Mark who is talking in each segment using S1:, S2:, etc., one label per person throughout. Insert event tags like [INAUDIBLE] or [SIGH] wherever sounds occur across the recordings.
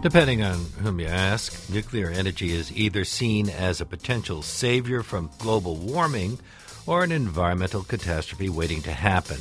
S1: Depending on whom you ask, nuclear energy is either seen as a potential savior from global warming or an environmental catastrophe waiting to happen.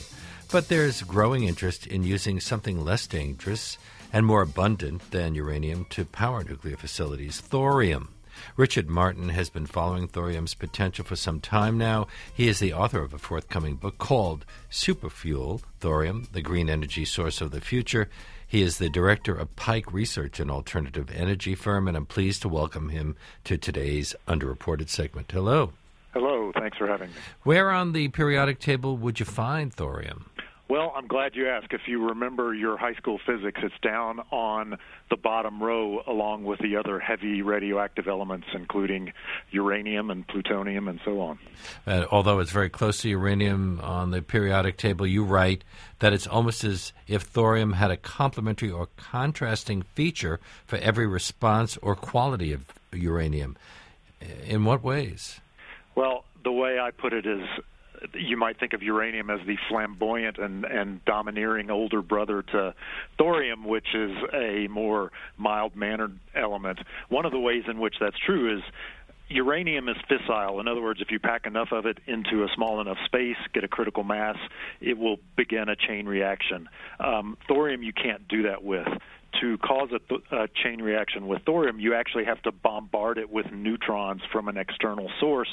S1: But there's growing interest in using something less dangerous and more abundant than uranium to power nuclear facilities thorium. Richard Martin has been following thorium's potential for some time now. He is the author of a forthcoming book called Superfuel Thorium, the Green Energy Source of the Future. He is the director of Pike Research, an alternative energy firm, and I'm pleased to welcome him to today's underreported segment. Hello.
S2: Hello, thanks for having me.
S1: Where on the periodic table would you find thorium?
S2: Well, I'm glad you asked. If you remember your high school physics, it's down on the bottom row along with the other heavy radioactive elements, including uranium and plutonium and so on.
S1: Uh, although it's very close to uranium on the periodic table, you write that it's almost as if thorium had a complementary or contrasting feature for every response or quality of uranium. In what ways?
S2: Well, the way I put it is you might think of uranium as the flamboyant and, and domineering older brother to thorium, which is a more mild mannered element. One of the ways in which that's true is uranium is fissile. In other words, if you pack enough of it into a small enough space, get a critical mass, it will begin a chain reaction. Um, thorium, you can't do that with. To cause a, th- a chain reaction with thorium, you actually have to bombard it with neutrons from an external source,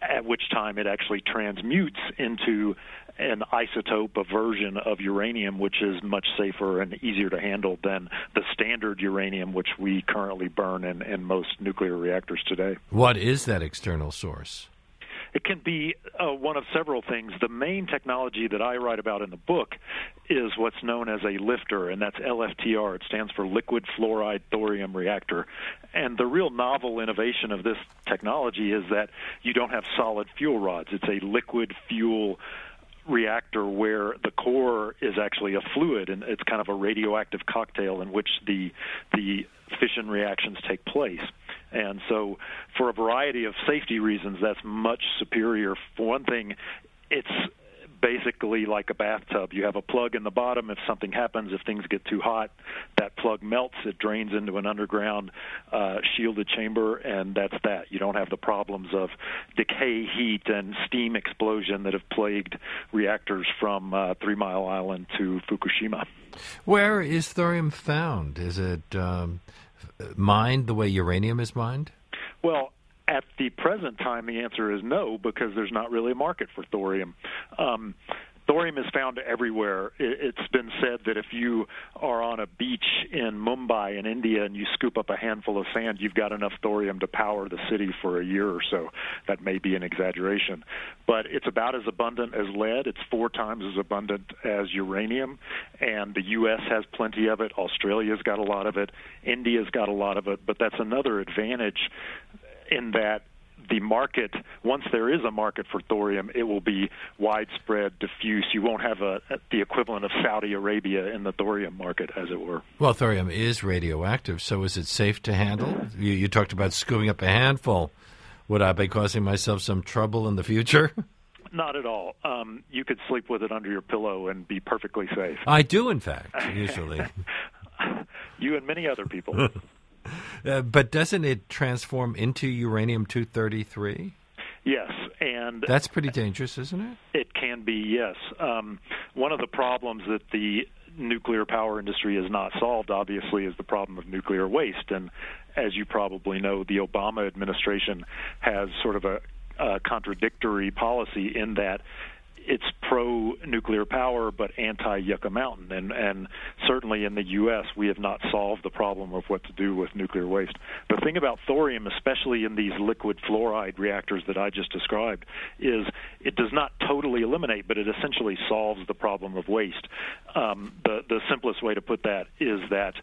S2: at which time it actually transmutes into an isotope, a version of uranium, which is much safer and easier to handle than the standard uranium, which we currently burn in, in most nuclear reactors today.
S1: What is that external source?
S2: It can be uh, one of several things. The main technology that I write about in the book is what's known as a lifter, and that's LFTR. It stands for liquid fluoride thorium reactor. And the real novel innovation of this technology is that you don't have solid fuel rods, it's a liquid fuel reactor where the core is actually a fluid and it's kind of a radioactive cocktail in which the the fission reactions take place. And so, for a variety of safety reasons, that's much superior. For one thing, it's basically like a bathtub. You have a plug in the bottom. If something happens, if things get too hot, that plug melts. It drains into an underground uh, shielded chamber, and that's that. You don't have the problems of decay, heat, and steam explosion that have plagued reactors from uh, Three Mile Island to Fukushima.
S1: Where is thorium found? Is it um, mined the way uranium is mined?
S2: Well, at the present time, the answer is no, because there's not really a market for thorium. Um, thorium is found everywhere. It's been said that if you are on a beach in Mumbai in India and you scoop up a handful of sand, you've got enough thorium to power the city for a year or so. That may be an exaggeration, but it's about as abundant as lead. It's four times as abundant as uranium, and the U.S. has plenty of it. Australia's got a lot of it. India's got a lot of it, but that's another advantage in that the market, once there is a market for thorium, it will be widespread, diffuse. You won't have a, the equivalent of Saudi Arabia in the thorium market, as it were.
S1: Well, thorium is radioactive, so is it safe to handle? You, you talked about scooping up a handful. Would I be causing myself some trouble in the future? [LAUGHS]
S2: Not at all. Um, you could sleep with it under your pillow and be perfectly safe.
S1: I do, in fact, usually. [LAUGHS]
S2: you and many other people. [LAUGHS]
S1: Uh, but doesn't it transform into uranium 233?
S2: Yes, and
S1: that's pretty dangerous, isn't it?
S2: It can be, yes. Um, one of the problems that the nuclear power industry has not solved, obviously, is the problem of nuclear waste. And as you probably know, the Obama administration has sort of a, a contradictory policy in that it's pro nuclear power but anti Yucca Mountain, and and certainly in the U.S. we have not solved the problem of what to do with nuclear waste. The thing about thorium, especially in these liquid fluoride reactors that I just described, is it does not totally eliminate, but it essentially solves the problem of waste. Um, the the simplest way to put that is that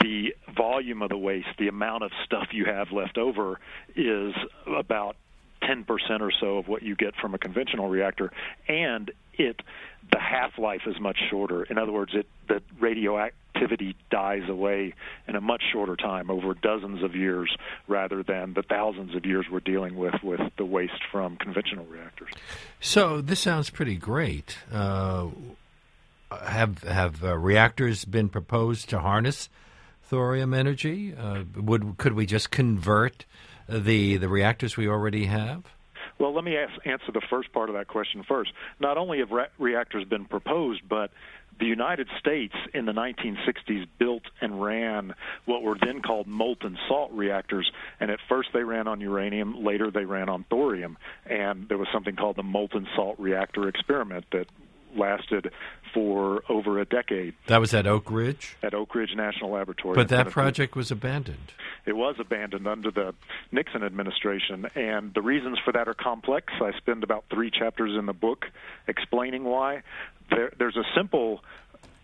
S2: the volume of the waste, the amount of stuff you have left over, is about 10% or so of what you get from a conventional reactor, and it the half-life is much shorter. In other words, it the radioactivity dies away in a much shorter time, over dozens of years, rather than the thousands of years we're dealing with with the waste from conventional reactors.
S1: So this sounds pretty great. Uh, have have uh, reactors been proposed to harness thorium energy? Uh, would could we just convert the the reactors we already have?
S2: Well, let me ask, answer the first part of that question first. Not only have re- reactors been proposed, but the United States in the 1960s built and ran what were then called molten salt reactors. And at first they ran on uranium, later they ran on thorium. And there was something called the molten salt reactor experiment that lasted for over a decade.
S1: That was at Oak Ridge?
S2: At Oak Ridge National Laboratory.
S1: But that project was abandoned.
S2: It was abandoned under the Nixon administration, and the reasons for that are complex. I spend about three chapters in the book explaining why. There, there's a simple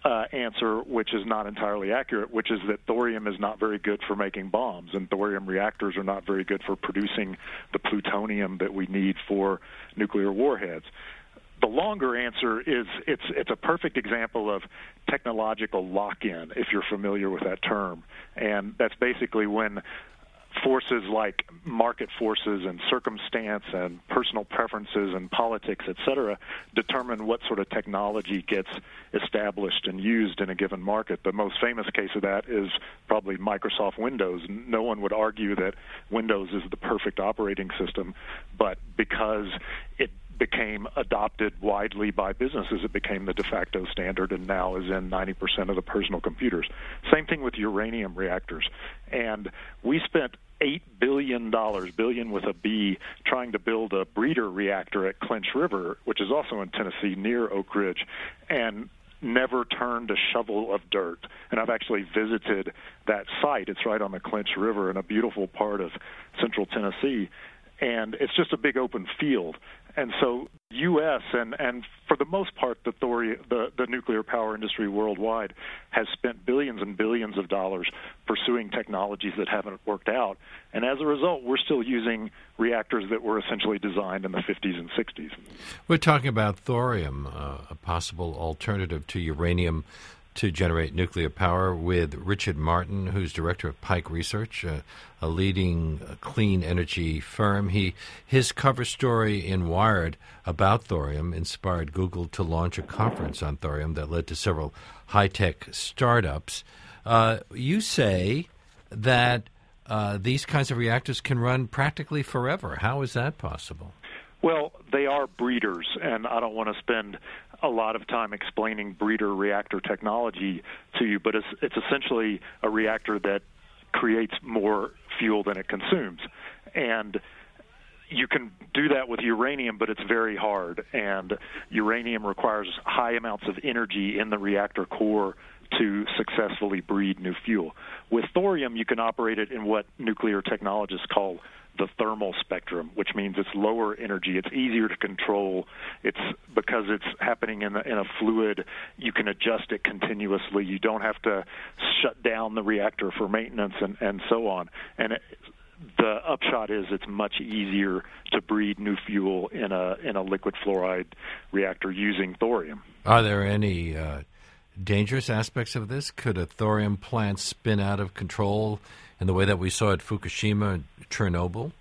S2: uh, answer, which is not entirely accurate, which is that thorium is not very good for making bombs, and thorium reactors are not very good for producing the plutonium that we need for nuclear warheads the longer answer is it's it's a perfect example of technological lock-in if you're familiar with that term and that's basically when forces like market forces and circumstance and personal preferences and politics, et cetera, determine what sort of technology gets established and used in a given market. The most famous case of that is probably Microsoft Windows. No one would argue that Windows is the perfect operating system, but because it became adopted widely by businesses. It became the de facto standard and now is in 90% of the personal computers. Same thing with uranium reactors. And we spent $8 billion, billion with a B, trying to build a breeder reactor at Clinch River, which is also in Tennessee near Oak Ridge. And never turned a shovel of dirt. And I've actually visited that site. It's right on the Clinch River in a beautiful part of central Tennessee. And it's just a big open field and so U.S. and and for the most part, the, thori- the the nuclear power industry worldwide has spent billions and billions of dollars pursuing technologies that haven't worked out, and as a result, we're still using reactors that were essentially designed in the 50s and 60s.
S1: We're talking about thorium, uh, a possible alternative to uranium to generate nuclear power with Richard Martin, who's director of Pike Research, a leading uh, clean energy firm. He his cover story in Wired about thorium inspired Google to launch a conference on thorium that led to several high tech startups. Uh, you say that uh, these kinds of reactors can run practically forever. How is that possible?
S2: Well, they are breeders, and I don't want to spend a lot of time explaining breeder reactor technology to you, but it's, it's essentially a reactor that creates more fuel than it consumes. And you can do that with uranium, but it's very hard. And uranium requires high amounts of energy in the reactor core to successfully breed new fuel. With thorium, you can operate it in what nuclear technologists call the thermal spectrum, which means it's lower energy. It's easier to control. It's because it's happening in a, in a fluid. You can adjust it continuously. You don't have to shut down the reactor for maintenance and and so on. And it, the upshot is it's much easier to breed new fuel in a in a liquid fluoride reactor using thorium.
S1: Are there any uh, dangerous aspects of this? Could a thorium plant spin out of control in the way that we saw at Fukushima and Chernobyl?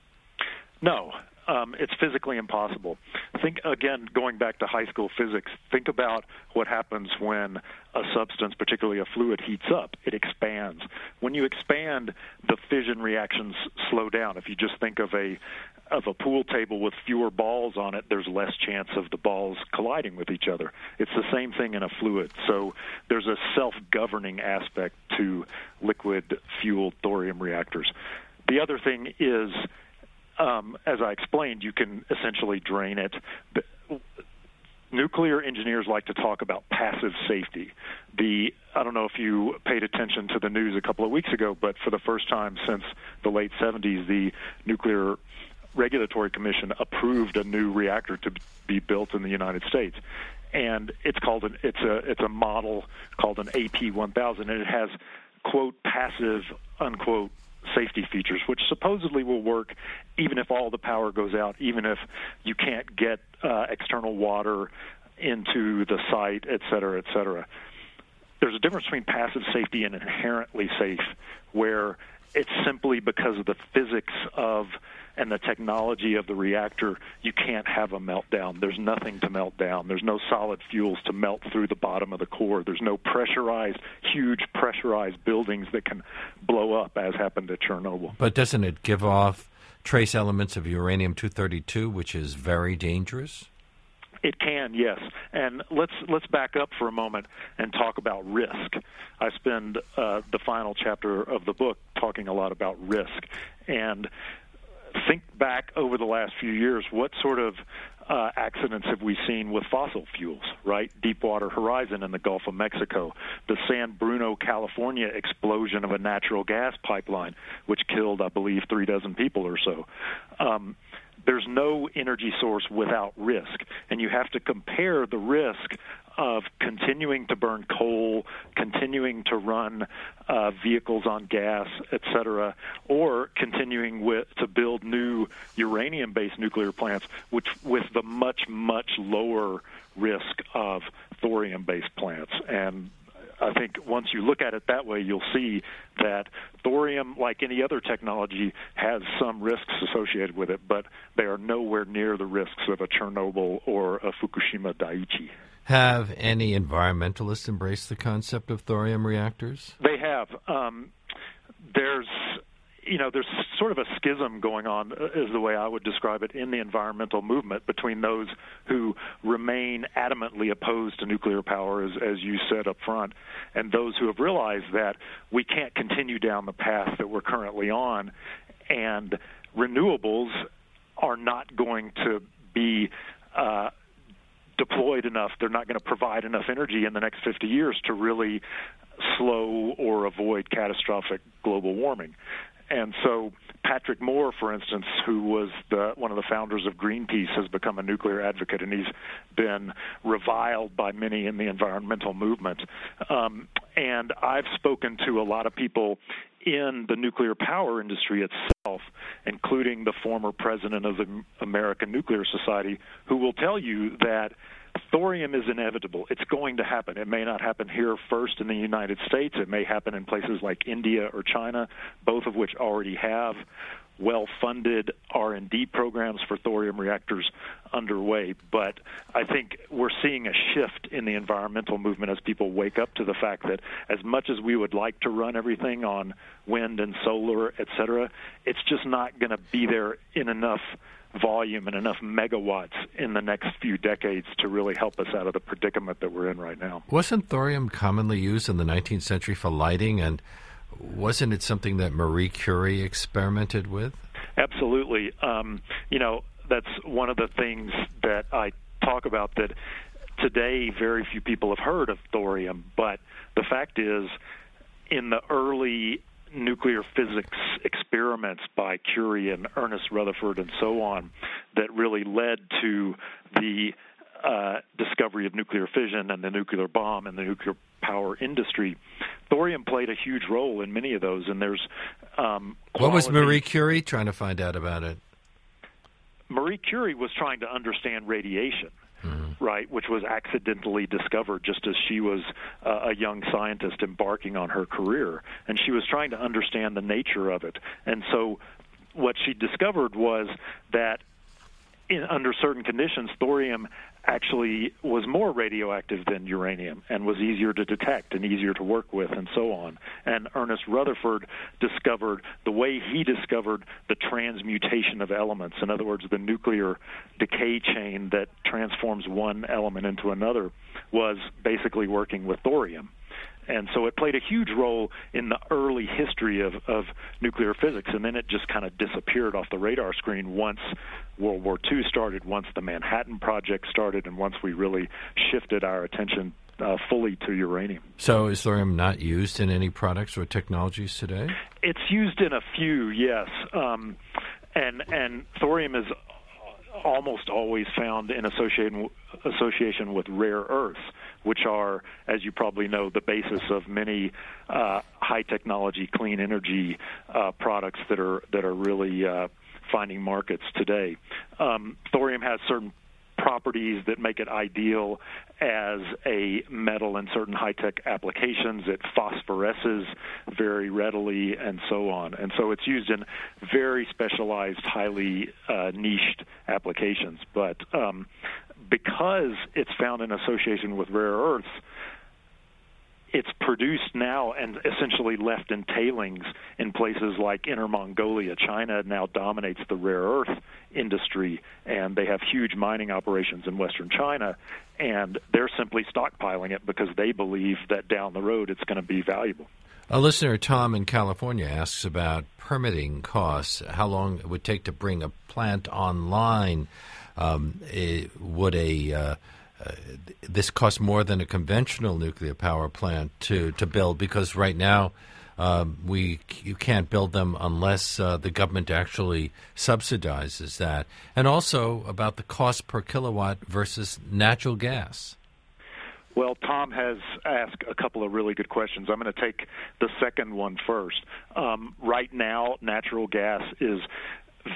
S2: No, um, it's physically impossible. Think again, going back to high school physics. Think about what happens when a substance, particularly a fluid, heats up. It expands. When you expand, the fission reactions slow down. If you just think of a of a pool table with fewer balls on it, there's less chance of the balls colliding with each other. It's the same thing in a fluid. So there's a self-governing aspect to liquid fueled thorium reactors. The other thing is um, as I explained, you can essentially drain it. Nuclear engineers like to talk about passive safety. The I don't know if you paid attention to the news a couple of weeks ago, but for the first time since the late 70s, the Nuclear Regulatory Commission approved a new reactor to be built in the United States, and it's called an it's a it's a model called an AP1000, and it has quote passive unquote safety features, which supposedly will work even if all the power goes out, even if you can't get uh, external water into the site, et cetera, et cetera. There's a difference between passive safety and inherently safe, where it's simply because of the physics of and the technology of the reactor, you can't have a meltdown. There's nothing to melt down. There's no solid fuels to melt through the bottom of the core. There's no pressurized, huge pressurized buildings that can blow up, as happened at Chernobyl.
S1: But doesn't it give off trace elements of uranium 232, which is very dangerous?
S2: It can, yes. And let's let's back up for a moment and talk about risk. I spend uh, the final chapter of the book talking a lot about risk, and think back over the last few years, what sort of uh, accidents have we seen with fossil fuels, right? Deepwater Horizon in the Gulf of Mexico, the San Bruno, California explosion of a natural gas pipeline, which killed, I believe, three dozen people or so. Um, there's no energy source without risk, and you have to compare the risk of continuing to burn coal, continuing to run uh, vehicles on gas, et cetera, or continuing with, to build new uranium-based nuclear plants, which with the much much lower risk of thorium-based plants. And I think once you look at it that way, you'll see that thorium, like any other technology, has some risks associated with it, but they are nowhere near the risks of a Chernobyl or a Fukushima Daiichi.
S1: Have any environmentalists embraced the concept of thorium reactors?
S2: They have. Um, there's you know, there's sort of a schism going on, uh, is the way I would describe it, in the environmental movement between those who remain adamantly opposed to nuclear power, as, as you said up front, and those who have realized that we can't continue down the path that we're currently on, and renewables are not going to be. Enough, they're not going to provide enough energy in the next 50 years to really slow or avoid catastrophic global warming. And so Patrick Moore, for instance, who was the, one of the founders of Greenpeace, has become a nuclear advocate, and he's been reviled by many in the environmental movement. Um, and I've spoken to a lot of people in the nuclear power industry itself, including the former president of the American Nuclear Society, who will tell you that thorium is inevitable. It's going to happen. It may not happen here first in the United States. It may happen in places like India or China, both of which already have well-funded R&D programs for thorium reactors underway. But I think we're seeing a shift in the environmental movement as people wake up to the fact that as much as we would like to run everything on wind and solar, et cetera, it's just not going to be there in enough volume and enough megawatts in the next few decades to really help us out of the predicament that we're in right now.
S1: Wasn't thorium commonly used in the 19th century for lighting, and wasn't it something that Marie Curie experimented with?
S2: Absolutely. Um, you know, that's one of the things that I talk about that today very few people have heard of thorium, but the fact is, in the early nuclear physics experiments by Curie and Ernest Rutherford and so on that really led to the uh, discovery of nuclear fission and the nuclear bomb and the nuclear power industry. Thorium played a huge role in many of those, and there's. Um,
S1: what was Marie Curie trying to find out about it?
S2: Marie Curie was trying to understand radiation. Right, which was accidentally discovered just as she was uh, a young scientist embarking on her career, and she was trying to understand the nature of it. And so, what she discovered was that in, under certain conditions, thorium actually was more radioactive than uranium and was easier to detect and easier to work with and so on. And Ernest Rutherford discovered the way he discovered the transmutation of elements, in other words, the nuclear decay chain that transforms one element into another, was basically working with thorium and so it played a huge role in the early history of, of nuclear physics, and then it just kind of disappeared off the radar screen once World War II started, once the Manhattan Project started, and once we really shifted our attention uh, fully to uranium.
S1: So, is thorium not used in any products or technologies today?
S2: It's used in a few, yes, um, and and thorium is almost always found in association association with rare earths, which are, as you probably know, the basis of many uh, high technology, clean energy uh, products that are that are really uh, finding markets today. Um, thorium has certain properties that make it ideal as a metal in certain high tech applications. It phosphoresces very readily and so on. And so it's used in very specialized, highly uh, niched applications. But um, because it's found in association with rare earths, it's produced now and essentially left in tailings in places like Inner Mongolia. China now dominates the rare earth industry, and they have huge mining operations in western China, and they're simply stockpiling it because they believe that down the road it's going to be valuable.
S1: A listener, Tom in California, asks about permitting costs, how long it would take to bring a plant online. Um, it, would a uh, uh, this costs more than a conventional nuclear power plant to, to build because right now um, we you can't build them unless uh, the government actually subsidizes that, and also about the cost per kilowatt versus natural gas.
S2: Well, Tom has asked a couple of really good questions. I'm going to take the second one first. Um, right now, natural gas is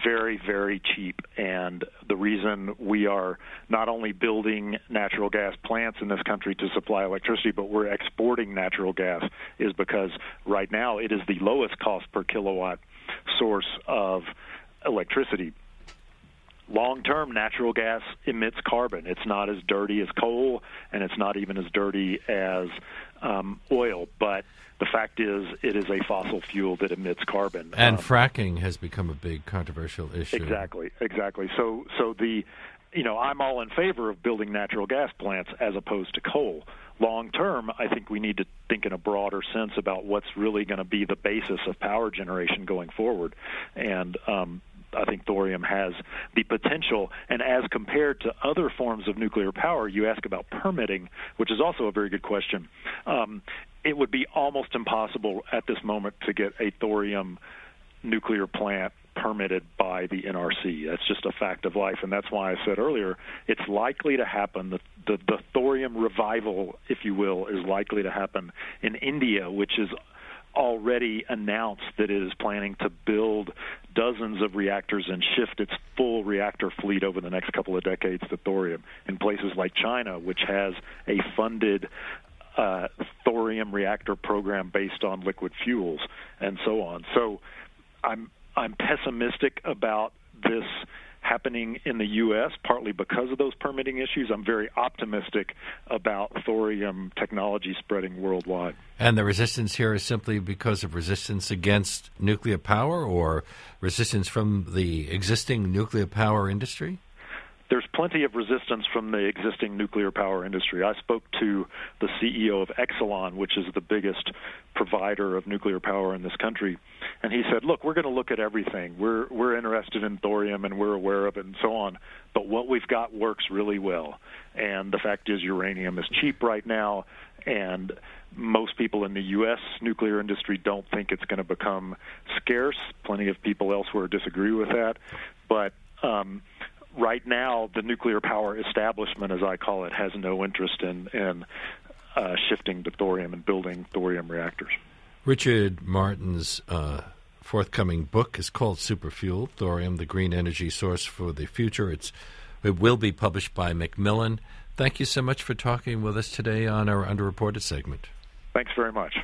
S2: very, very cheap. And the reason we are not only building natural gas plants in this country to supply electricity, but we're exporting natural gas is because right now it is the lowest cost per kilowatt source of electricity. Long term, natural gas emits carbon. It's not as dirty as coal, and it's not even as dirty as um, oil. But the fact is, it is a fossil fuel that emits carbon.
S1: And um, fracking has become a big controversial issue.
S2: Exactly, exactly. So, so the, you know, I'm all in favor of building natural gas plants as opposed to coal. Long term, I think we need to think in a broader sense about what's really going to be the basis of power generation going forward. And um, I think thorium has the potential. And as compared to other forms of nuclear power, you ask about permitting, which is also a very good question. Um, it would be almost impossible at this moment to get a thorium nuclear plant permitted by the NRC. That's just a fact of life, and that's why I said earlier it's likely to happen. The, the, the thorium revival, if you will, is likely to happen in India, which is already announced that it is planning to build dozens of reactors and shift its full reactor fleet over the next couple of decades to thorium. In places like China, which has a funded uh, thorium reactor program based on liquid fuels and so on. So I'm I'm pessimistic about this happening in the U.S., partly because of those permitting issues. I'm very optimistic about thorium technology spreading worldwide.
S1: And the resistance here is simply because of resistance against nuclear power or resistance from the existing nuclear power industry?
S2: There's plenty of resistance from the existing nuclear power industry. I spoke to the CEO of Exelon, which is the biggest provider of nuclear power in this country, and he said, "Look, we're going to look at everything. We're we're interested in thorium and we're aware of it and so on, but what we've got works really well. And the fact is uranium is cheap right now and most people in the U.S. nuclear industry don't think it's going to become scarce. Plenty of people elsewhere disagree with that, but um, right now, the nuclear power establishment, as I call it, has no interest in, in uh, shifting to thorium and building thorium reactors.
S1: Richard Martin's uh, forthcoming book is called Superfuel Thorium, the Green Energy Source for the Future. It's, it will be published by Macmillan. Thank you so much for talking with us today on our underreported segment.
S2: Thanks very much.